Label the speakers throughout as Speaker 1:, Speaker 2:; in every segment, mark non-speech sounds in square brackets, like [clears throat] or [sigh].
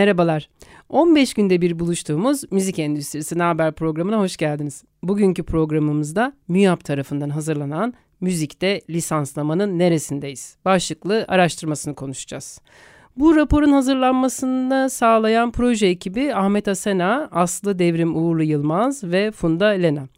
Speaker 1: Merhabalar. 15 günde bir buluştuğumuz Müzik Endüstrisi Haber programına hoş geldiniz. Bugünkü programımızda MÜYAP tarafından hazırlanan Müzikte Lisanslamanın Neresindeyiz? başlıklı araştırmasını konuşacağız. Bu raporun hazırlanmasını sağlayan proje ekibi Ahmet Asena, Aslı Devrim Uğurlu Yılmaz ve Funda Lena.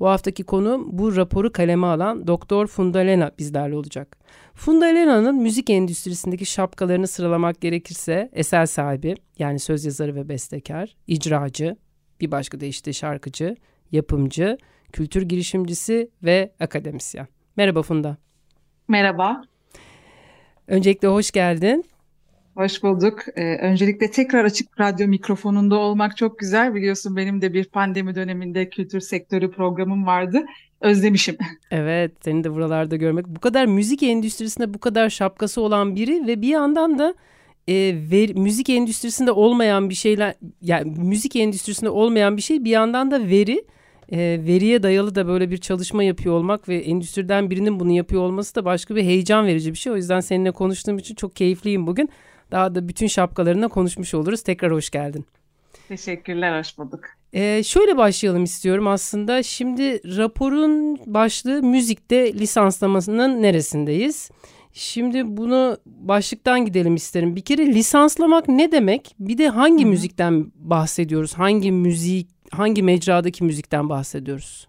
Speaker 1: Bu haftaki konu bu raporu kaleme alan Doktor Funda Lena bizlerle olacak. Funda Lena'nın müzik endüstrisindeki şapkalarını sıralamak gerekirse eser sahibi yani söz yazarı ve bestekar, icracı, bir başka da işte şarkıcı, yapımcı, kültür girişimcisi ve akademisyen. Merhaba Funda.
Speaker 2: Merhaba.
Speaker 1: Öncelikle hoş geldin.
Speaker 2: Hoş bulduk. Ee, öncelikle tekrar açık radyo mikrofonunda olmak çok güzel. Biliyorsun benim de bir pandemi döneminde kültür sektörü programım vardı. Özlemişim.
Speaker 1: Evet, seni de buralarda görmek. Bu kadar müzik endüstrisinde bu kadar şapkası olan biri ve bir yandan da e, ver, müzik endüstrisinde olmayan bir şeyler, yani müzik endüstrisinde olmayan bir şey bir yandan da veri e, veriye dayalı da böyle bir çalışma yapıyor olmak ve endüstriden birinin bunu yapıyor olması da başka bir heyecan verici bir şey. O yüzden seninle konuştuğum için çok keyifliyim bugün. Daha da bütün şapkalarına konuşmuş oluruz. Tekrar hoş geldin.
Speaker 2: Teşekkürler, hoş bulduk.
Speaker 1: Ee, şöyle başlayalım istiyorum aslında. Şimdi raporun başlığı müzikte lisanslamasının neresindeyiz? Şimdi bunu başlıktan gidelim isterim. Bir kere lisanslamak ne demek? Bir de hangi Hı-hı. müzikten bahsediyoruz? Hangi müzik, hangi mecradaki müzikten bahsediyoruz?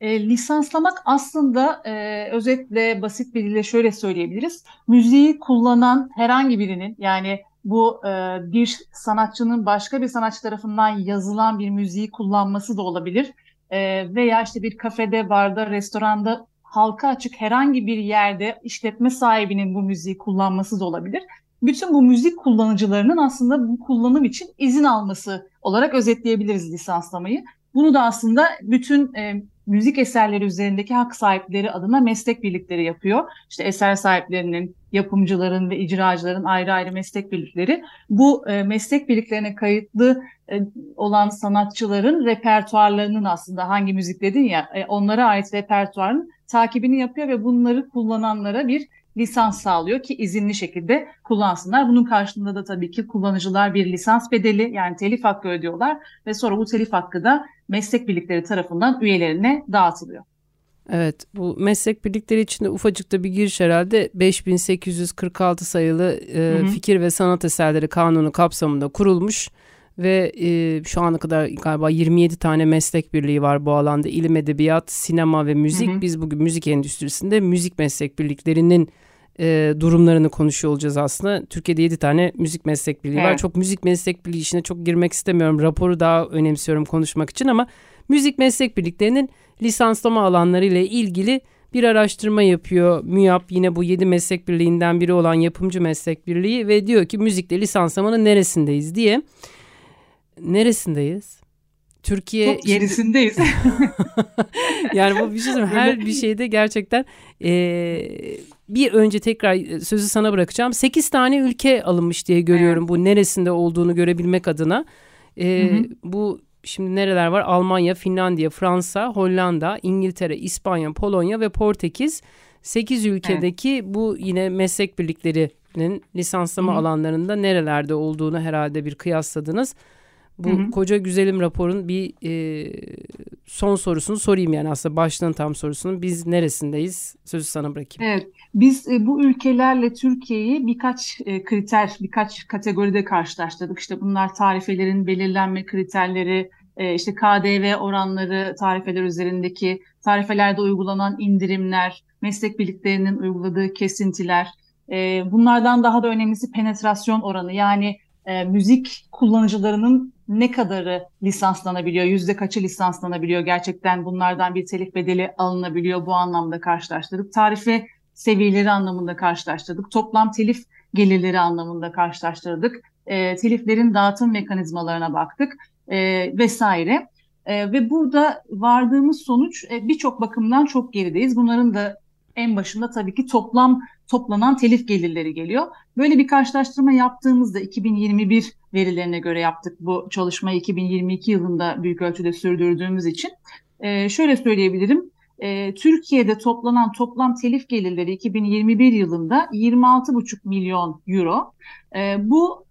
Speaker 2: E, lisanslamak aslında e, özetle basit bir dille şöyle söyleyebiliriz. Müziği kullanan herhangi birinin yani bu e, bir sanatçının başka bir sanatçı tarafından yazılan bir müziği kullanması da olabilir. E, veya işte bir kafede, barda, restoranda halka açık herhangi bir yerde işletme sahibinin bu müziği kullanması da olabilir. Bütün bu müzik kullanıcılarının aslında bu kullanım için izin alması olarak özetleyebiliriz lisanslamayı. Bunu da aslında bütün e, müzik eserleri üzerindeki hak sahipleri adına meslek birlikleri yapıyor. İşte eser sahiplerinin, yapımcıların ve icracıların ayrı ayrı meslek birlikleri. Bu e, meslek birliklerine kayıtlı e, olan sanatçıların repertuarlarının aslında hangi müzik dedin ya e, onlara ait repertuarın takibini yapıyor ve bunları kullananlara bir lisans sağlıyor ki izinli şekilde kullansınlar. Bunun karşılığında da tabii ki kullanıcılar bir lisans bedeli yani telif hakkı ödüyorlar ve sonra bu telif hakkı da meslek birlikleri tarafından üyelerine dağıtılıyor.
Speaker 1: Evet bu meslek birlikleri içinde ufacık da bir giriş herhalde 5846 sayılı e, hı hı. fikir ve sanat eserleri kanunu kapsamında kurulmuş ve e, şu ana kadar galiba 27 tane meslek birliği var bu alanda ilim edebiyat sinema ve müzik hı hı. biz bugün müzik endüstrisinde müzik meslek birliklerinin e, durumlarını konuşuyor olacağız aslında. Türkiye'de 7 tane müzik meslek birliği evet. var. Çok müzik meslek birliği işine çok girmek istemiyorum. Raporu daha önemsiyorum konuşmak için ama müzik meslek birliklerinin lisanslama alanları ile ilgili bir araştırma yapıyor. MÜYAP yine bu 7 meslek birliğinden biri olan yapımcı meslek birliği ve diyor ki müzikte lisanslamanın neresindeyiz diye. Neresindeyiz?
Speaker 2: Türkiye Çok gerisindeyiz. [laughs]
Speaker 1: yani bu bir şey her bir şeyde gerçekten e, bir önce tekrar sözü sana bırakacağım. 8 tane ülke alınmış diye görüyorum evet. bu neresinde olduğunu görebilmek adına. E, hı hı. Bu şimdi nereler var? Almanya, Finlandiya, Fransa, Hollanda, İngiltere, İspanya, Polonya ve Portekiz. 8 ülkedeki evet. bu yine meslek birliklerinin lisanslama Hı-hı. alanlarında nerelerde olduğunu herhalde bir kıyasladınız. Bu hı hı. koca güzelim raporun bir e, son sorusunu sorayım yani aslında başlığın tam sorusunu. Biz neresindeyiz? Sözü sana bırakayım.
Speaker 2: Evet. Biz e, bu ülkelerle Türkiye'yi birkaç e, kriter, birkaç kategoride karşılaştırdık. İşte bunlar tarifelerin belirlenme kriterleri, e, işte KDV oranları, tarifeler üzerindeki tarifelerde uygulanan indirimler, meslek birliklerinin uyguladığı kesintiler. E, bunlardan daha da önemlisi penetrasyon oranı. Yani e, müzik kullanıcılarının ne kadarı lisanslanabiliyor, yüzde kaçı lisanslanabiliyor, gerçekten bunlardan bir telif bedeli alınabiliyor bu anlamda karşılaştırıp tarife seviyeleri anlamında karşılaştırdık. Toplam telif gelirleri anlamında karşılaştırdık. E, teliflerin dağıtım mekanizmalarına baktık e, vesaire. E, ve burada vardığımız sonuç e, birçok bakımdan çok gerideyiz. Bunların da en başında tabii ki toplam toplanan telif gelirleri geliyor. Böyle bir karşılaştırma yaptığımızda 2021 verilerine göre yaptık bu çalışmayı 2022 yılında büyük ölçüde sürdürdüğümüz için. E, şöyle söyleyebilirim. E, Türkiye'de toplanan toplam telif gelirleri 2021 yılında 26,5 milyon euro. E, bu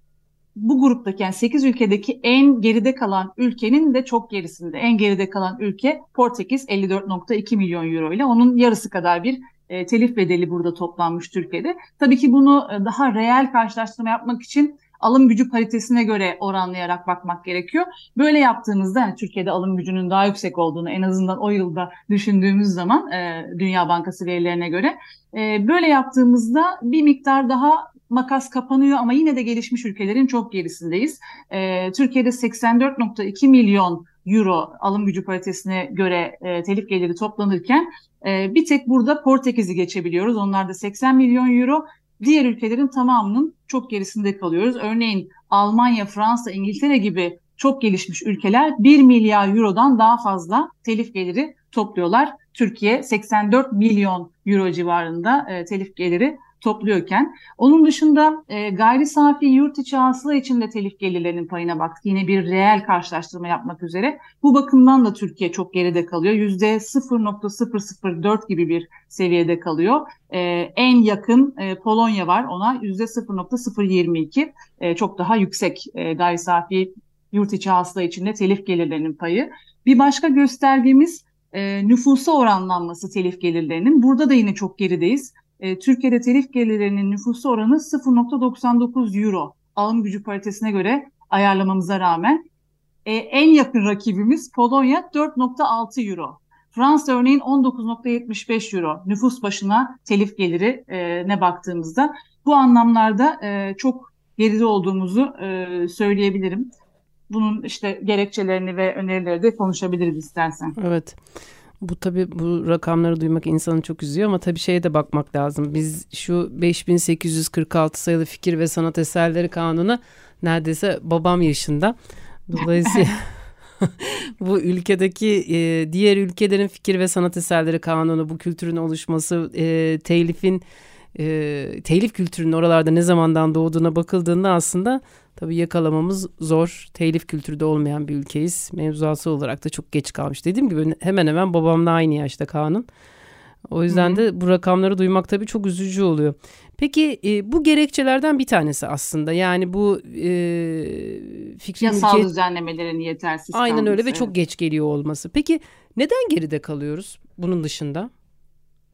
Speaker 2: bu gruptaki yani 8 ülkedeki en geride kalan ülkenin de çok gerisinde. En geride kalan ülke Portekiz 54.2 milyon euro ile onun yarısı kadar bir e, telif bedeli burada toplanmış Türkiye'de. Tabii ki bunu e, daha reel karşılaştırma yapmak için alım gücü paritesine göre oranlayarak bakmak gerekiyor. Böyle yaptığımızda yani Türkiye'de alım gücünün daha yüksek olduğunu en azından o yılda düşündüğümüz zaman e, Dünya Bankası verilerine göre e, böyle yaptığımızda bir miktar daha makas kapanıyor ama yine de gelişmiş ülkelerin çok gerisindeyiz. E, Türkiye'de 84.2 milyon euro alım gücü paritesine göre e, telif geliri toplanırken e, bir tek burada Portekiz'i geçebiliyoruz. Onlar da 80 milyon euro. Diğer ülkelerin tamamının çok gerisinde kalıyoruz. Örneğin Almanya, Fransa, İngiltere gibi çok gelişmiş ülkeler 1 milyar eurodan daha fazla telif geliri topluyorlar. Türkiye 84 milyon euro civarında e, telif geliri topluyorken. Onun dışında e, gayri safi yurt içi hasıla için de telif gelirlerinin payına baktık. Yine bir reel karşılaştırma yapmak üzere. Bu bakımdan da Türkiye çok geride kalıyor. Yüzde 0.004 gibi bir seviyede kalıyor. E, en yakın e, Polonya var ona yüzde 0.022 e, çok daha yüksek e, gayri safi yurt içi hasıla içinde telif gelirlerinin payı. Bir başka göstergemiz e, nüfusa oranlanması telif gelirlerinin. Burada da yine çok gerideyiz e, Türkiye'de telif gelirlerinin nüfusu oranı 0.99 euro alım gücü paritesine göre ayarlamamıza rağmen e, en yakın rakibimiz Polonya 4.6 euro. Fransa örneğin 19.75 euro nüfus başına telif geliri e, ne baktığımızda bu anlamlarda e, çok geride olduğumuzu e, söyleyebilirim. Bunun işte gerekçelerini ve önerileri de konuşabiliriz istersen.
Speaker 1: Evet. Bu tabii bu rakamları duymak insanı çok üzüyor ama tabii şeye de bakmak lazım. Biz şu 5846 sayılı fikir ve sanat eserleri kanunu neredeyse babam yaşında. Dolayısıyla [laughs] [laughs] bu ülkedeki e, diğer ülkelerin fikir ve sanat eserleri kanunu, bu kültürün oluşması, e, telifin e, telif kültürünün oralarda ne zamandan doğduğuna bakıldığında aslında tabii yakalamamız zor. Telif kültürde olmayan bir ülkeyiz. Mevzuası olarak da çok geç kalmış. Dediğim gibi hemen hemen babamla aynı yaşta Kaan'ın. O yüzden Hı-hı. de bu rakamları duymak tabii çok üzücü oluyor. Peki e, bu gerekçelerden bir tanesi aslında. Yani bu e,
Speaker 2: fikrin Yasal ülke... düzenlemelerin yetersiz
Speaker 1: Aynen kalması. öyle ve çok geç geliyor olması. Peki neden geride kalıyoruz bunun dışında?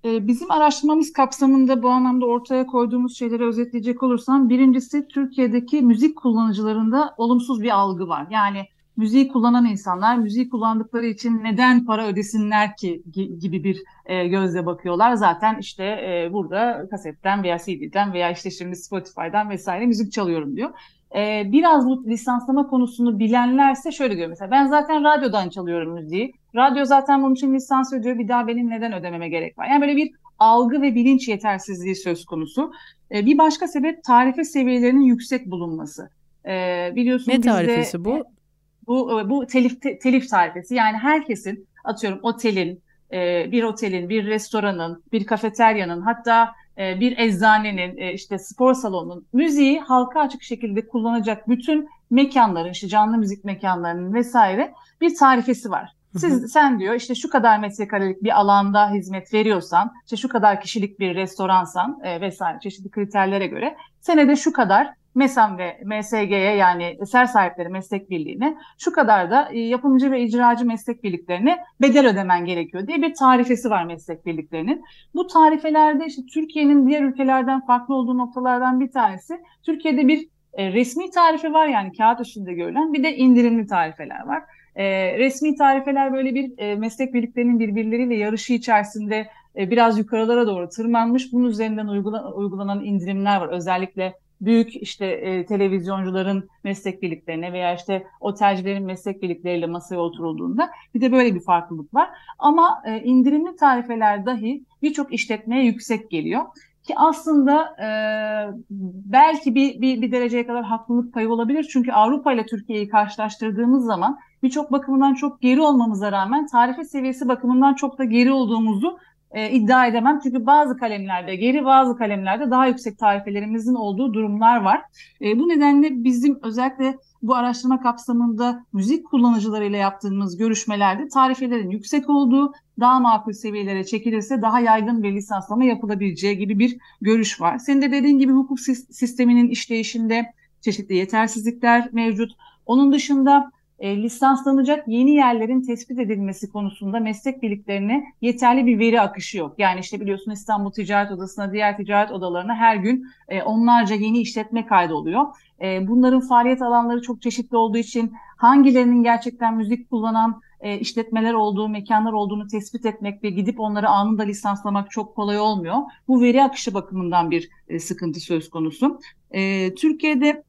Speaker 2: Ee, bizim araştırmamız kapsamında bu anlamda ortaya koyduğumuz şeyleri özetleyecek olursam birincisi Türkiye'deki müzik kullanıcılarında olumsuz bir algı var. Yani müziği kullanan insanlar müziği kullandıkları için neden para ödesinler ki gibi bir e, gözle bakıyorlar. Zaten işte e, burada kasetten veya CD'den veya işte şimdi Spotify'dan vesaire müzik çalıyorum diyor. E, biraz bu lisanslama konusunu bilenlerse şöyle diyor mesela ben zaten radyodan çalıyorum müziği. Radyo zaten bunun için lisans ödüyor bir daha benim neden ödememe gerek var. Yani böyle bir algı ve bilinç yetersizliği söz konusu. E, bir başka sebep tarife seviyelerinin yüksek bulunması. E, biliyorsunuz
Speaker 1: ne tarifesi bizde, bu?
Speaker 2: Bu bu telif te, telif tarifesi. Yani herkesin atıyorum otelin, e, bir otelin, bir restoranın, bir kafeteryanın hatta e, bir eczanenin, e, işte spor salonunun müziği halka açık şekilde kullanacak bütün mekanların, işte canlı müzik mekanlarının vesaire bir tarifesi var. Siz sen diyor işte şu kadar metrekarelik bir alanda hizmet veriyorsan, işte şu kadar kişilik bir restoransan e, vesaire çeşitli kriterlere göre senede şu kadar MESAM ve MSG'ye yani eser sahipleri meslek birliğine şu kadar da e, yapımcı ve icracı meslek birliklerine bedel ödemen gerekiyor diye bir tarifesi var meslek birliklerinin. Bu tarifelerde işte Türkiye'nin diğer ülkelerden farklı olduğu noktalardan bir tanesi Türkiye'de bir e, resmi tarife var yani kağıt üstünde görülen bir de indirimli tarifeler var. E, resmi tarifeler böyle bir meslek birliklerinin birbirleriyle yarışı içerisinde biraz yukarılara doğru tırmanmış. Bunun üzerinden uygula, uygulanan indirimler var. Özellikle büyük işte e, televizyoncuların meslek birliklerine veya işte otelcilerin meslek birlikleriyle masaya oturulduğunda bir de böyle bir farklılık var. Ama e, indirimli tarifeler dahi birçok işletmeye yüksek geliyor. Ki aslında e, belki bir, bir, bir dereceye kadar haklılık payı olabilir. Çünkü Avrupa ile Türkiye'yi karşılaştırdığımız zaman birçok bakımından çok geri olmamıza rağmen tarife seviyesi bakımından çok da geri olduğumuzu e, iddia edemem. Çünkü bazı kalemlerde geri bazı kalemlerde daha yüksek tarifelerimizin olduğu durumlar var. E, bu nedenle bizim özellikle bu araştırma kapsamında müzik kullanıcılarıyla yaptığımız görüşmelerde tarifelerin yüksek olduğu, daha makul seviyelere çekilirse daha yaygın bir lisanslama yapılabileceği gibi bir görüş var. Senin de dediğin gibi hukuk sisteminin işleyişinde çeşitli yetersizlikler mevcut. Onun dışında e, lisanslanacak yeni yerlerin tespit edilmesi konusunda meslek birliklerine yeterli bir veri akışı yok. Yani işte biliyorsun İstanbul Ticaret Odası'na, diğer ticaret odalarına her gün e, onlarca yeni işletme kaydoluyor. E, bunların faaliyet alanları çok çeşitli olduğu için hangilerinin gerçekten müzik kullanan e, işletmeler olduğu, mekanlar olduğunu tespit etmek ve gidip onları anında lisanslamak çok kolay olmuyor. Bu veri akışı bakımından bir e, sıkıntı söz konusu. E, Türkiye'de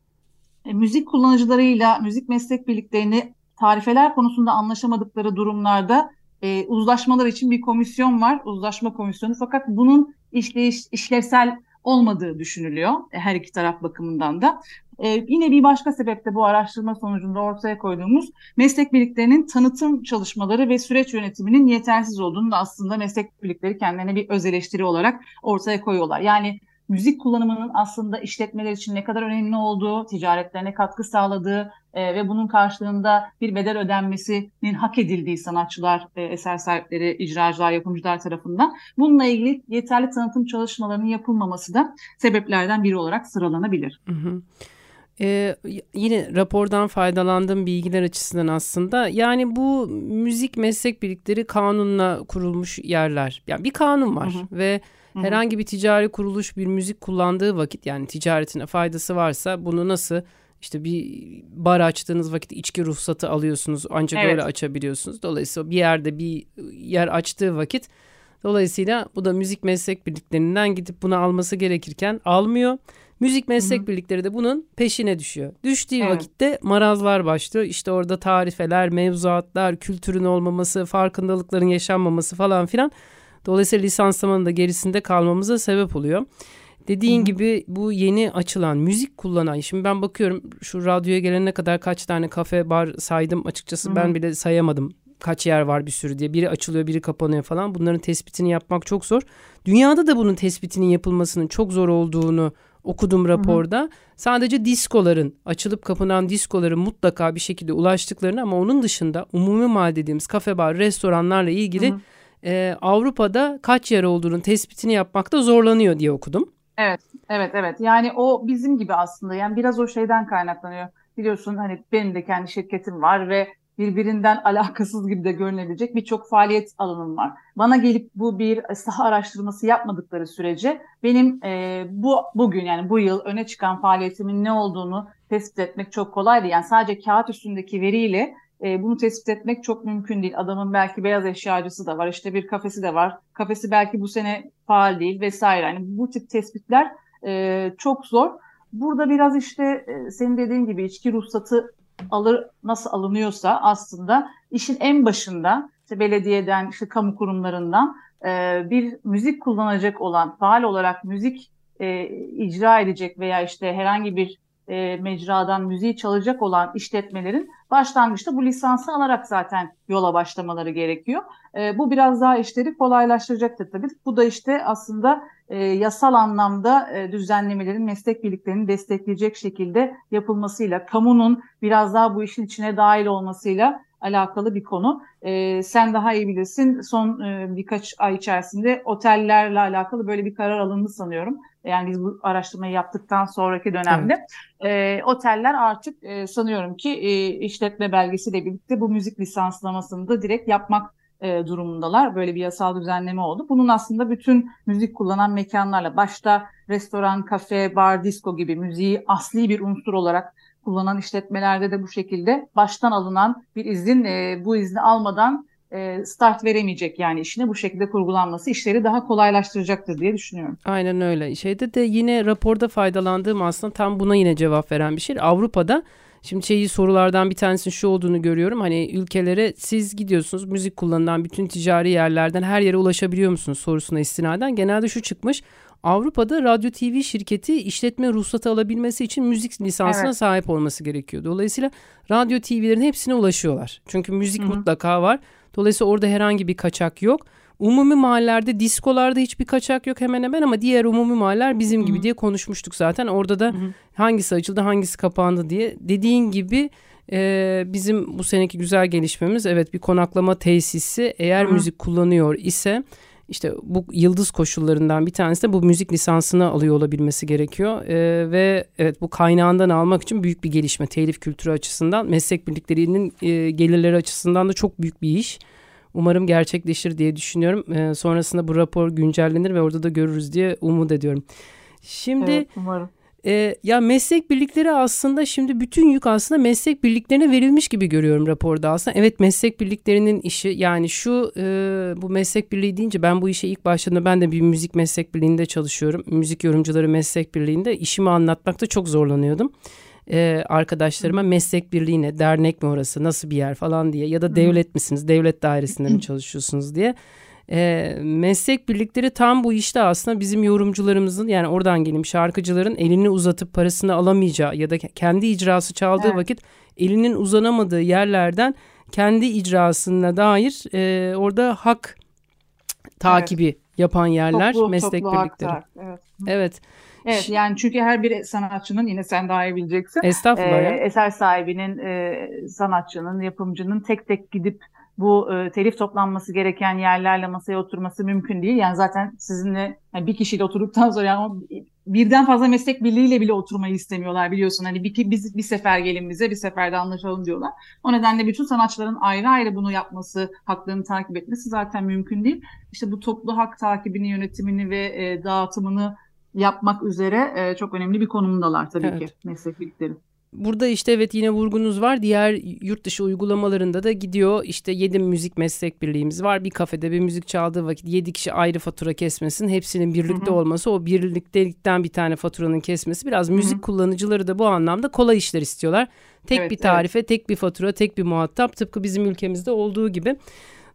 Speaker 2: e, müzik kullanıcılarıyla müzik meslek birliklerini tarifeler konusunda anlaşamadıkları durumlarda e, uzlaşmalar için bir komisyon var, uzlaşma komisyonu. Fakat bunun işleyiş, işlevsel olmadığı düşünülüyor e, her iki taraf bakımından da. Ee, yine bir başka sebepte bu araştırma sonucunda ortaya koyduğumuz meslek birliklerinin tanıtım çalışmaları ve süreç yönetiminin yetersiz olduğunu da aslında meslek birlikleri kendilerine bir öz eleştiri olarak ortaya koyuyorlar. Yani müzik kullanımının aslında işletmeler için ne kadar önemli olduğu, ticaretlerine katkı sağladığı e, ve bunun karşılığında bir bedel ödenmesinin hak edildiği sanatçılar, e, eser sahipleri, icracılar, yapımcılar tarafından bununla ilgili yeterli tanıtım çalışmalarının yapılmaması da sebeplerden biri olarak sıralanabilir. Hı hı.
Speaker 1: Ee, yine rapordan faydalandığım bilgiler açısından aslında yani bu müzik meslek birlikleri kanunla kurulmuş yerler. Yani bir kanun var hı hı. ve Hı-hı. Herhangi bir ticari kuruluş bir müzik kullandığı vakit yani ticaretine faydası varsa bunu nasıl işte bir bar açtığınız vakit içki ruhsatı alıyorsunuz ancak evet. öyle açabiliyorsunuz. Dolayısıyla bir yerde bir yer açtığı vakit dolayısıyla bu da müzik meslek birliklerinden gidip bunu alması gerekirken almıyor. Müzik meslek Hı-hı. birlikleri de bunun peşine düşüyor. Düştüğü evet. vakitte marazlar başlıyor. İşte orada tarifeler, mevzuatlar, kültürün olmaması, farkındalıkların yaşanmaması falan filan Dolayısıyla lisanslamanın da gerisinde kalmamıza sebep oluyor. Dediğin Hı-hı. gibi bu yeni açılan müzik kullanan şimdi ben bakıyorum şu radyoya gelene kadar kaç tane kafe bar saydım açıkçası Hı-hı. ben bile sayamadım kaç yer var bir sürü diye biri açılıyor biri kapanıyor falan bunların tespitini yapmak çok zor. Dünyada da bunun tespitinin yapılmasının çok zor olduğunu okudum raporda. Hı hı. Sadece diskoların açılıp kapanan diskoların mutlaka bir şekilde ulaştıklarını ama onun dışında umumi mal dediğimiz kafe bar restoranlarla ilgili hı hı e, Avrupa'da kaç yer olduğunun tespitini yapmakta zorlanıyor diye okudum.
Speaker 2: Evet, evet, evet. Yani o bizim gibi aslında. Yani biraz o şeyden kaynaklanıyor. Biliyorsun hani benim de kendi şirketim var ve birbirinden [laughs] alakasız gibi de görünebilecek birçok faaliyet alanım var. Bana gelip bu bir saha araştırması yapmadıkları sürece benim e, bu bugün yani bu yıl öne çıkan faaliyetimin ne olduğunu tespit etmek çok kolaydı. Yani sadece kağıt üstündeki veriyle e, bunu tespit etmek çok mümkün değil. Adamın belki beyaz eşyacısı da var, işte bir kafesi de var. Kafesi belki bu sene faal değil vesaire. Yani bu tip tespitler e, çok zor. Burada biraz işte e, senin dediğin gibi içki ruhsatı alır nasıl alınıyorsa aslında işin en başında işte belediyeden, işte kamu kurumlarından e, bir müzik kullanacak olan, faal olarak müzik e, icra edecek veya işte herhangi bir e, mecradan müziği çalacak olan işletmelerin başlangıçta bu lisansı alarak zaten yola başlamaları gerekiyor. E, bu biraz daha işleri kolaylaştıracaktır tabii. Bu da işte aslında e, yasal anlamda e, düzenlemelerin meslek birliklerini destekleyecek şekilde yapılmasıyla, kamunun biraz daha bu işin içine dahil olmasıyla alakalı bir konu. E, sen daha iyi bilirsin. Son e, birkaç ay içerisinde otellerle alakalı böyle bir karar alındı sanıyorum. Yani biz bu araştırmayı yaptıktan sonraki dönemde evet. e, oteller artık e, sanıyorum ki e, işletme belgesiyle birlikte bu müzik lisanslamasını da direkt yapmak e, durumundalar. Böyle bir yasal düzenleme oldu. Bunun aslında bütün müzik kullanan mekanlarla başta restoran, kafe, bar, disco gibi müziği asli bir unsur olarak kullanan işletmelerde de bu şekilde baştan alınan bir izin e, bu izni almadan e, start veremeyecek yani işine bu şekilde kurgulanması işleri daha kolaylaştıracaktır diye düşünüyorum.
Speaker 1: Aynen öyle. Şeyde de yine raporda faydalandığım aslında tam buna yine cevap veren bir şey. Avrupa'da Şimdi şeyi sorulardan bir tanesinin şu olduğunu görüyorum. Hani ülkelere siz gidiyorsunuz müzik kullanılan bütün ticari yerlerden her yere ulaşabiliyor musunuz sorusuna istinaden. Genelde şu çıkmış. Avrupa'da radyo TV şirketi işletme ruhsatı alabilmesi için müzik lisansına evet. sahip olması gerekiyor. Dolayısıyla radyo TV'lerin hepsine ulaşıyorlar. Çünkü müzik Hı-hı. mutlaka var. Dolayısıyla orada herhangi bir kaçak yok. Umumi mahallelerde, diskolarda hiçbir kaçak yok hemen hemen ama diğer umumi mahaller bizim gibi Hı-hı. diye konuşmuştuk zaten. Orada da Hı-hı. hangisi açıldı, hangisi kapandı diye. Dediğin gibi e, bizim bu seneki güzel gelişmemiz evet bir konaklama tesisi eğer Hı-hı. müzik kullanıyor ise işte bu yıldız koşullarından bir tanesi de bu müzik lisansını alıyor olabilmesi gerekiyor. Ee, ve evet bu kaynağından almak için büyük bir gelişme telif kültürü açısından meslek birliklerinin e, gelirleri açısından da çok büyük bir iş. Umarım gerçekleşir diye düşünüyorum. Ee, sonrasında bu rapor güncellenir ve orada da görürüz diye umut ediyorum. Şimdi evet, umarım. E, ya meslek birlikleri aslında şimdi bütün yük aslında meslek birliklerine verilmiş gibi görüyorum raporda aslında. Evet meslek birliklerinin işi yani şu e, bu meslek birliği deyince ben bu işe ilk başladığımda ben de bir müzik meslek birliğinde çalışıyorum. Müzik yorumcuları meslek birliğinde işimi anlatmakta çok zorlanıyordum. Ee, arkadaşlarıma meslek birliği ne, dernek mi orası, nasıl bir yer falan diye ya da devlet misiniz, devlet dairesinde mi [clears throat] çalışıyorsunuz diye e, meslek birlikleri tam bu işte aslında bizim yorumcularımızın yani oradan gelin şarkıcıların elini uzatıp parasını alamayacağı ya da kendi icrası çaldığı evet. vakit elinin uzanamadığı yerlerden kendi icrasına dair e, orada hak takibi evet. yapan yerler toplu, meslek toplu birlikleri. Evet. evet.
Speaker 2: Evet yani çünkü her bir sanatçının yine sen daha iyi bileceksin.
Speaker 1: Estağfurullah. E,
Speaker 2: eser sahibinin, e, sanatçının, yapımcının tek tek gidip bu e, telif toplanması gereken yerlerle masaya oturması mümkün değil. Yani zaten sizinle yani bir kişiyle oturduktan sonra yani birden fazla meslek birliğiyle bile oturmayı istemiyorlar biliyorsun. Hani bir, biz bir sefer gelin bize bir seferde anlaşalım diyorlar. O nedenle bütün sanatçıların ayrı ayrı bunu yapması, haklarını takip etmesi zaten mümkün değil. İşte bu toplu hak takibini, yönetimini ve e, dağıtımını yapmak üzere e, çok önemli bir konumdalar tabii evet. ki meslek birlikleri.
Speaker 1: Burada işte evet yine vurgunuz var. Diğer yurt dışı uygulamalarında da gidiyor. İşte yedi müzik meslek birliğimiz var. Bir kafede bir müzik çaldığı vakit yedi kişi ayrı fatura kesmesin. Hepsinin birlikte Hı-hı. olması o birliktelikten bir tane faturanın kesmesi. Biraz müzik kullanıcıları da bu anlamda kolay işler istiyorlar. Tek evet, bir tarife, evet. tek bir fatura, tek bir muhatap tıpkı bizim ülkemizde olduğu gibi.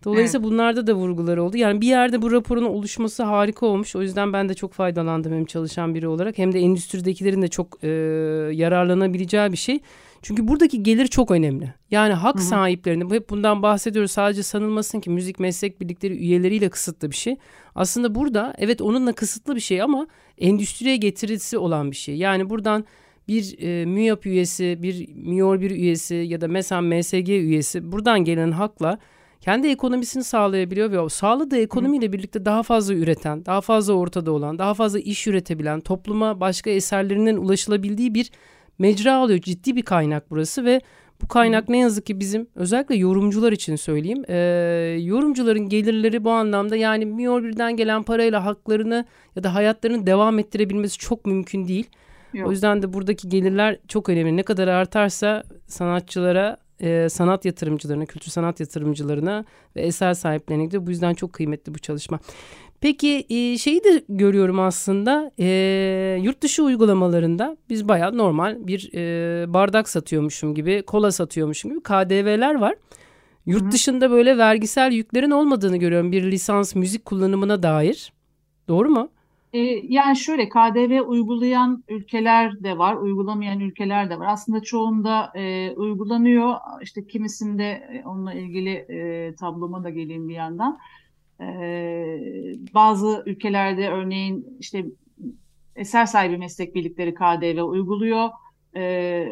Speaker 1: Dolayısıyla evet. bunlarda da vurgular oldu. Yani bir yerde bu raporun oluşması harika olmuş. O yüzden ben de çok faydalandım hem çalışan biri olarak hem de endüstridekilerin de çok e, yararlanabileceği bir şey. Çünkü buradaki gelir çok önemli. Yani hak Hı-hı. sahiplerinin hep bundan bahsediyoruz. Sadece sanılmasın ki müzik meslek birlikleri üyeleriyle kısıtlı bir şey. Aslında burada evet onunla kısıtlı bir şey ama endüstriye getirisi olan bir şey. Yani buradan bir e, MÜYAP üyesi, bir MÜYOR bir üyesi ya da mesela MSG üyesi buradan gelen hakla kendi ekonomisini sağlayabiliyor ve o sağladığı ekonomiyle birlikte daha fazla üreten, daha fazla ortada olan, daha fazla iş üretebilen, topluma başka eserlerinin ulaşılabildiği bir mecra alıyor. Ciddi bir kaynak burası ve bu kaynak ne yazık ki bizim özellikle yorumcular için söyleyeyim. E, yorumcuların gelirleri bu anlamda yani Mior birden gelen parayla haklarını ya da hayatlarını devam ettirebilmesi çok mümkün değil. Yok. O yüzden de buradaki gelirler çok önemli. Ne kadar artarsa sanatçılara e, sanat yatırımcılarına, kültür sanat yatırımcılarına ve eser sahiplerine gidiyor. Bu yüzden çok kıymetli bu çalışma. Peki e, şeyi de görüyorum aslında e, yurt dışı uygulamalarında biz bayağı normal bir e, bardak satıyormuşum gibi, kola satıyormuşum gibi KDV'ler var. Yurt Hı-hı. dışında böyle vergisel yüklerin olmadığını görüyorum bir lisans müzik kullanımına dair. Doğru mu?
Speaker 2: E, yani şöyle KDV uygulayan ülkeler de var, uygulamayan ülkeler de var. Aslında çoğunda e, uygulanıyor. İşte kimisinde e, onunla ilgili e, tabloma da geleyim bir yandan. E, bazı ülkelerde örneğin işte eser sahibi meslek birlikleri KDV uyguluyor. E,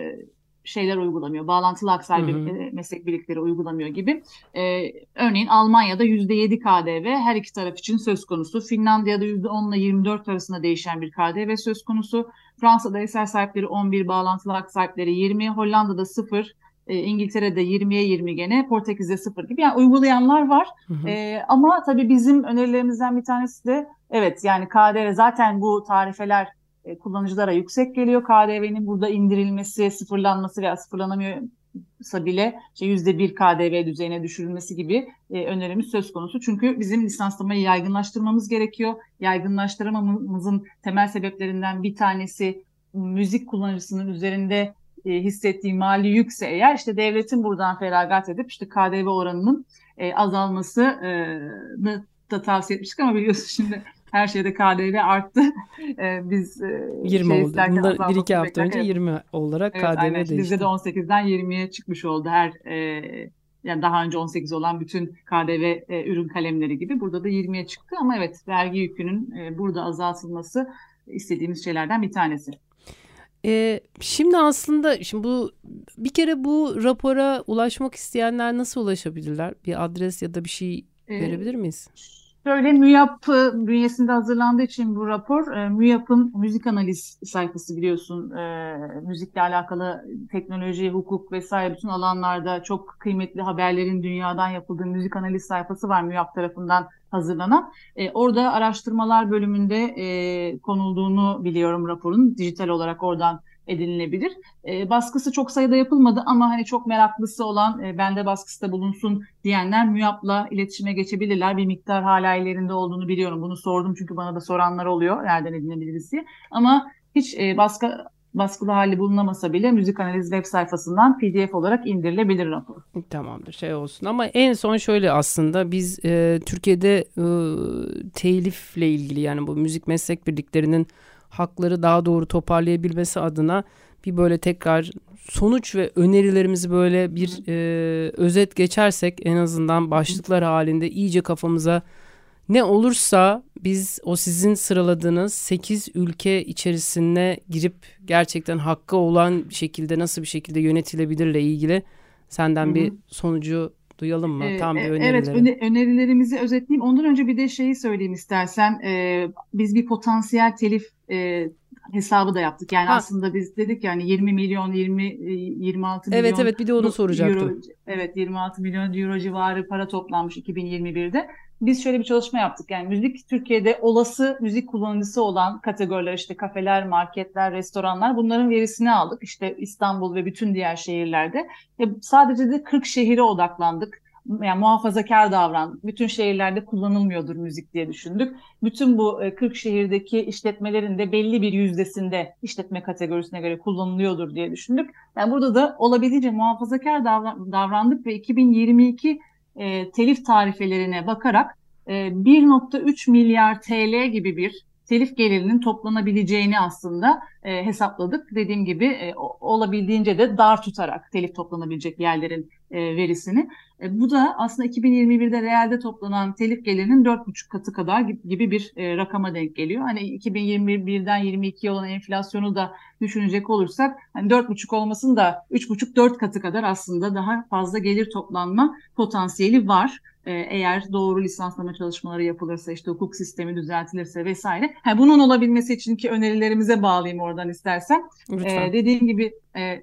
Speaker 2: şeyler uygulamıyor. Bağlantılı hı hı. meslek birlikleri uygulamıyor gibi. Ee, örneğin Almanya'da %7 KDV her iki taraf için söz konusu. Finlandiya'da %10 ile 24 arasında değişen bir KDV söz konusu. Fransa'da eser sahipleri 11, bağlantılı hak sahipleri 20, Hollanda'da 0, e, İngiltere'de 20'ye 20 gene, Portekiz'de 0 gibi. Yani uygulayanlar var. Hı hı. E, ama tabii bizim önerilerimizden bir tanesi de evet yani KDV zaten bu tarifeler e, kullanıcılara yüksek geliyor. KDV'nin burada indirilmesi, sıfırlanması veya sıfırlanamıyor olmasa bile işte %1 KDV düzeyine düşürülmesi gibi e, önerimiz söz konusu. Çünkü bizim lisanslamayı yaygınlaştırmamız gerekiyor. Yaygınlaştıramamızın temel sebeplerinden bir tanesi müzik kullanıcısının üzerinde e, hissettiği mali yükse eğer işte devletin buradan feragat edip işte KDV oranının e, azalmasını da tavsiye etmiştik ama biliyorsun şimdi her şeyde KDV arttı. [laughs]
Speaker 1: E, biz e, 20 şey oldu. Bunlar bir iki hafta önce 20 olarak evet, KDV aynen. değişti.
Speaker 2: Bizde de 18'den 20'ye çıkmış oldu her e, yani daha önce 18 olan bütün KDV e, ürün kalemleri gibi burada da 20'ye çıktı ama evet vergi yükünün e, burada azaltılması istediğimiz şeylerden bir tanesi.
Speaker 1: Ee, şimdi aslında şimdi bu bir kere bu rapora ulaşmak isteyenler nasıl ulaşabilirler? Bir adres ya da bir şey ee, verebilir miyiz?
Speaker 2: Şöyle MÜYAP bünyesinde hazırlandığı için bu rapor, e, MÜYAP'ın müzik analiz sayfası biliyorsun. E, müzikle alakalı teknoloji, hukuk vesaire bütün alanlarda çok kıymetli haberlerin dünyadan yapıldığı müzik analiz sayfası var MÜYAP tarafından hazırlanan. E, orada araştırmalar bölümünde e, konulduğunu biliyorum raporun. Dijital olarak oradan edinilebilir. E, baskısı çok sayıda yapılmadı ama hani çok meraklısı olan e, bende baskısı da bulunsun diyenler MÜYAP'la iletişime geçebilirler. Bir miktar hala ellerinde olduğunu biliyorum. Bunu sordum çünkü bana da soranlar oluyor nereden edinebiliriz diye. Ama hiç e, baskı baskılı hali bulunamasa bile müzik analiz web sayfasından PDF olarak indirilebilir rapor.
Speaker 1: Tamamdır şey olsun ama en son şöyle aslında biz e, Türkiye'de e, telifle ilgili yani bu müzik meslek birliklerinin hakları daha doğru toparlayabilmesi adına bir böyle tekrar sonuç ve önerilerimizi böyle bir e, özet geçersek en azından başlıklar halinde iyice kafamıza ne olursa biz o sizin sıraladığınız 8 ülke içerisine girip gerçekten hakkı olan şekilde nasıl bir şekilde yönetilebilirle ilgili senden Hı-hı. bir sonucu duyalım mı? Ee, Tam bir
Speaker 2: önerileri. Evet önerilerimizi özetleyeyim. Ondan önce bir de şeyi söyleyeyim istersen. Ee, biz bir potansiyel telif e, hesabı da yaptık. Yani ha. aslında biz dedik yani 20 milyon 20 26 milyon.
Speaker 1: Evet evet bir de onu soracaktım. Euro,
Speaker 2: evet 26 milyon euro civarı para toplanmış 2021'de. Biz şöyle bir çalışma yaptık. Yani müzik Türkiye'de olası müzik kullanıcısı olan kategoriler işte kafeler, marketler, restoranlar bunların verisini aldık. İşte İstanbul ve bütün diğer şehirlerde. E, sadece de 40 şehire odaklandık yani muhafazakar davrandık. Bütün şehirlerde kullanılmıyordur müzik diye düşündük. Bütün bu 40 e, şehirdeki işletmelerin de belli bir yüzdesinde işletme kategorisine göre kullanılıyordur diye düşündük. Yani burada da olabildiğince muhafazakar davrandık ve 2022 e, telif tarifelerine bakarak e, 1.3 milyar TL gibi bir telif gelirinin toplanabileceğini aslında e, hesapladık. Dediğim gibi e, olabildiğince de dar tutarak telif toplanabilecek yerlerin e, verisini. E, bu da aslında 2021'de realde toplanan telif gelirinin 4,5 katı kadar gibi bir e, rakama denk geliyor. Hani 2021'den 22'ye olan enflasyonu da düşünecek olursak hani 4,5 olmasın da 3,5-4 katı kadar aslında daha fazla gelir toplanma potansiyeli var. Eğer doğru lisanslama çalışmaları yapılırsa işte hukuk sistemi düzeltilirse vesaire. Ha, bunun olabilmesi için ki önerilerimize bağlayayım oradan istersen. E, dediğim gibi e,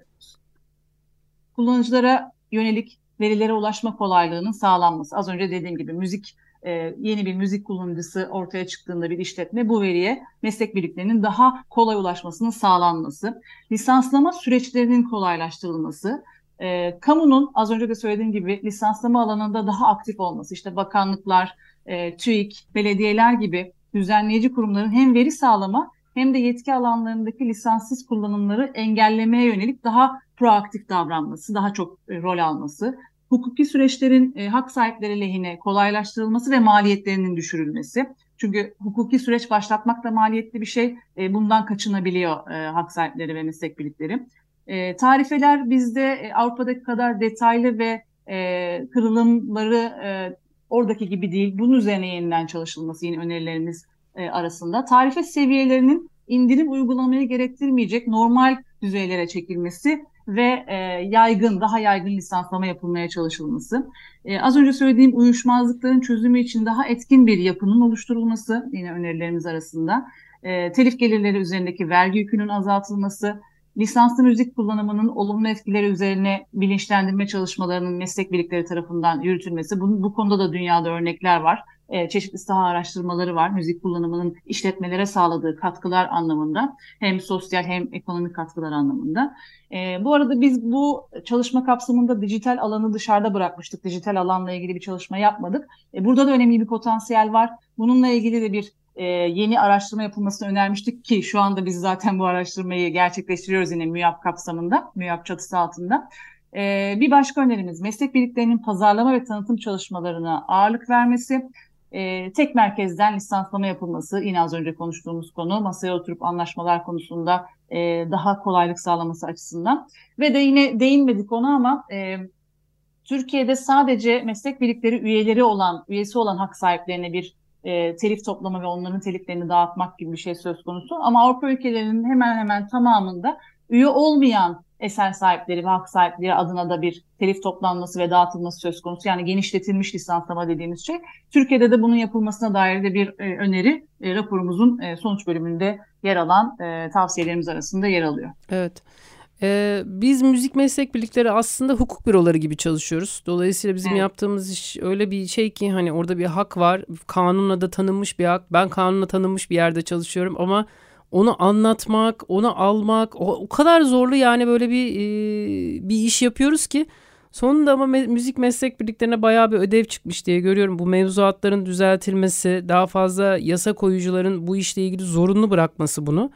Speaker 2: kullanıcılara yönelik verilere ulaşma kolaylığının sağlanması. Az önce dediğim gibi müzik e, yeni bir müzik kullanıcısı ortaya çıktığında bir işletme bu veriye meslek birliklerinin daha kolay ulaşmasının sağlanması, lisanslama süreçlerinin kolaylaştırılması, e, kamunun az önce de söylediğim gibi lisanslama alanında daha aktif olması, işte bakanlıklar, e, TÜİK, belediyeler gibi düzenleyici kurumların hem veri sağlama hem de yetki alanlarındaki lisanssız kullanımları engellemeye yönelik daha proaktif davranması, daha çok e, rol alması, hukuki süreçlerin e, hak sahipleri lehine kolaylaştırılması ve maliyetlerinin düşürülmesi. Çünkü hukuki süreç başlatmak da maliyetli bir şey. E, bundan kaçınabiliyor e, hak sahipleri ve meslek birlikleri. E, tarifeler bizde e, Avrupa'daki kadar detaylı ve e, kırılımları e, oradaki gibi değil. Bunun üzerine yeniden çalışılması yine önerilerimiz e, arasında. Tarife seviyelerinin indirim uygulamayı gerektirmeyecek normal düzeylere çekilmesi ve e, yaygın, daha yaygın lisanslama yapılmaya çalışılması. E, az önce söylediğim uyuşmazlıkların çözümü için daha etkin bir yapının oluşturulması yine önerilerimiz arasında. E, telif gelirleri üzerindeki vergi yükünün azaltılması, lisanslı müzik kullanımının olumlu etkileri üzerine bilinçlendirme çalışmalarının meslek birlikleri tarafından yürütülmesi. Bu, bu konuda da dünyada örnekler var. E, çeşitli saha araştırmaları var. Müzik kullanımının işletmelere sağladığı katkılar anlamında hem sosyal hem ekonomik katkılar anlamında. E, bu arada biz bu çalışma kapsamında dijital alanı dışarıda bırakmıştık. Dijital alanla ilgili bir çalışma yapmadık. E, burada da önemli bir potansiyel var. Bununla ilgili de bir e, yeni araştırma yapılmasını önermiştik ki şu anda biz zaten bu araştırmayı gerçekleştiriyoruz yine MÜYAP kapsamında, MÜYAP çatısı altında. E, bir başka önerimiz meslek birliklerinin pazarlama ve tanıtım çalışmalarına ağırlık vermesi. E, tek merkezden lisanslama yapılması yine az önce konuştuğumuz konu masaya oturup anlaşmalar konusunda e, daha kolaylık sağlaması açısından. Ve de yine değinmedik ona ama e, Türkiye'de sadece meslek birlikleri üyeleri olan üyesi olan hak sahiplerine bir e, telif toplama ve onların teliflerini dağıtmak gibi bir şey söz konusu. Ama Avrupa ülkelerinin hemen hemen tamamında üye olmayan eser sahipleri ve hak sahipleri adına da bir telif toplanması ve dağıtılması söz konusu. Yani genişletilmiş lisanslama dediğimiz şey. Türkiye'de de bunun yapılmasına dair de bir e, öneri e, raporumuzun e, sonuç bölümünde yer alan e, tavsiyelerimiz arasında yer alıyor.
Speaker 1: Evet. Ee, biz müzik meslek birlikleri aslında hukuk büroları gibi çalışıyoruz. Dolayısıyla bizim evet. yaptığımız iş öyle bir şey ki hani orada bir hak var. Kanunla da tanınmış bir hak. Ben kanunla tanınmış bir yerde çalışıyorum ama onu anlatmak, onu almak o, o kadar zorlu yani böyle bir e, bir iş yapıyoruz ki sonunda ama me- müzik meslek birliklerine bayağı bir ödev çıkmış diye görüyorum. Bu mevzuatların düzeltilmesi, daha fazla yasa koyucuların bu işle ilgili zorunlu bırakması bunu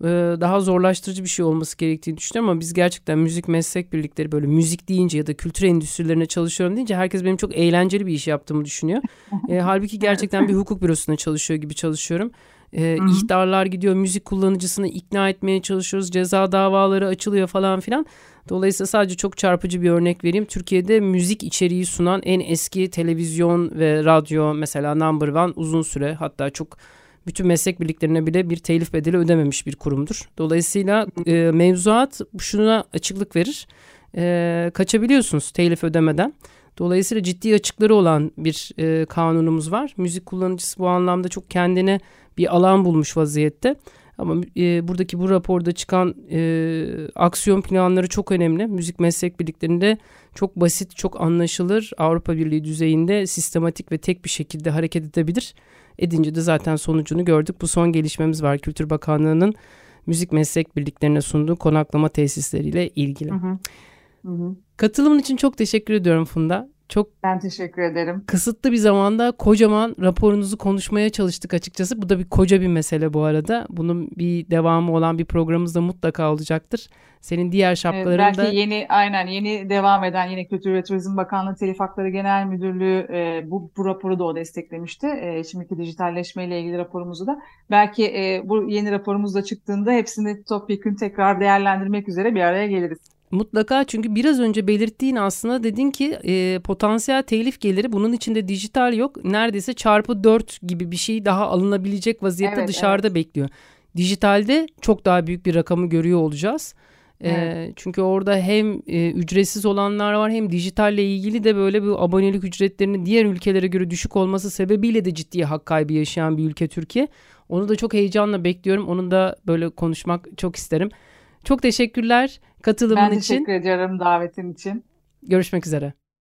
Speaker 1: e, daha zorlaştırıcı bir şey olması gerektiğini düşünüyorum ama biz gerçekten müzik meslek birlikleri böyle müzik deyince ya da kültür endüstrilerine çalışıyorum deyince herkes benim çok eğlenceli bir iş yaptığımı düşünüyor. E, halbuki gerçekten bir hukuk bürosunda çalışıyor gibi çalışıyorum. E, ihtarlar gidiyor, müzik kullanıcısını ikna etmeye çalışıyoruz, ceza davaları açılıyor falan filan. Dolayısıyla sadece çok çarpıcı bir örnek vereyim. Türkiye'de müzik içeriği sunan en eski televizyon ve radyo mesela Number One uzun süre hatta çok bütün meslek birliklerine bile bir telif bedeli ödememiş bir kurumdur. Dolayısıyla e, mevzuat şuna açıklık verir. E, kaçabiliyorsunuz telif ödemeden. Dolayısıyla ciddi açıkları olan bir e, kanunumuz var. Müzik kullanıcısı bu anlamda çok kendine bir alan bulmuş vaziyette. Ama e, buradaki bu raporda çıkan e, aksiyon planları çok önemli. Müzik meslek birliklerinde çok basit, çok anlaşılır, Avrupa Birliği düzeyinde sistematik ve tek bir şekilde hareket edebilir. Edince de zaten sonucunu gördük. Bu son gelişmemiz var Kültür Bakanlığı'nın müzik meslek birliklerine sunduğu konaklama tesisleriyle ilgili. Hı hı. Hı hı. Katılımın için çok teşekkür ediyorum Funda. Çok
Speaker 2: ben teşekkür ederim.
Speaker 1: Kısıtlı bir zamanda kocaman raporunuzu konuşmaya çalıştık açıkçası. Bu da bir koca bir mesele bu arada. Bunun bir devamı olan bir programımız da mutlaka olacaktır. Senin diğer şapkalarında...
Speaker 2: Evet, belki yeni aynen yeni devam eden yine Kültür ve Turizm Bakanlığı Telif Hakları Genel Müdürlüğü e, bu, bu raporu da o desteklemişti. E, şimdiki dijitalleşme ile ilgili raporumuzu da. Belki e, bu yeni raporumuz da çıktığında hepsini topyekun tekrar değerlendirmek üzere bir araya geliriz.
Speaker 1: Mutlaka çünkü biraz önce belirttiğin aslında dedin ki e, potansiyel telif geliri bunun içinde dijital yok. Neredeyse çarpı dört gibi bir şey daha alınabilecek vaziyette evet, dışarıda evet. bekliyor. Dijitalde çok daha büyük bir rakamı görüyor olacağız. E, evet. E, çünkü orada hem e, ücretsiz olanlar var hem dijitalle ilgili de böyle bu abonelik ücretlerinin diğer ülkelere göre düşük olması sebebiyle de ciddi hak kaybı yaşayan bir ülke Türkiye. Onu da çok heyecanla bekliyorum. Onun da böyle konuşmak çok isterim. Çok teşekkürler katılımın için.
Speaker 2: Ben teşekkür ediyorum davetin için.
Speaker 1: Görüşmek üzere.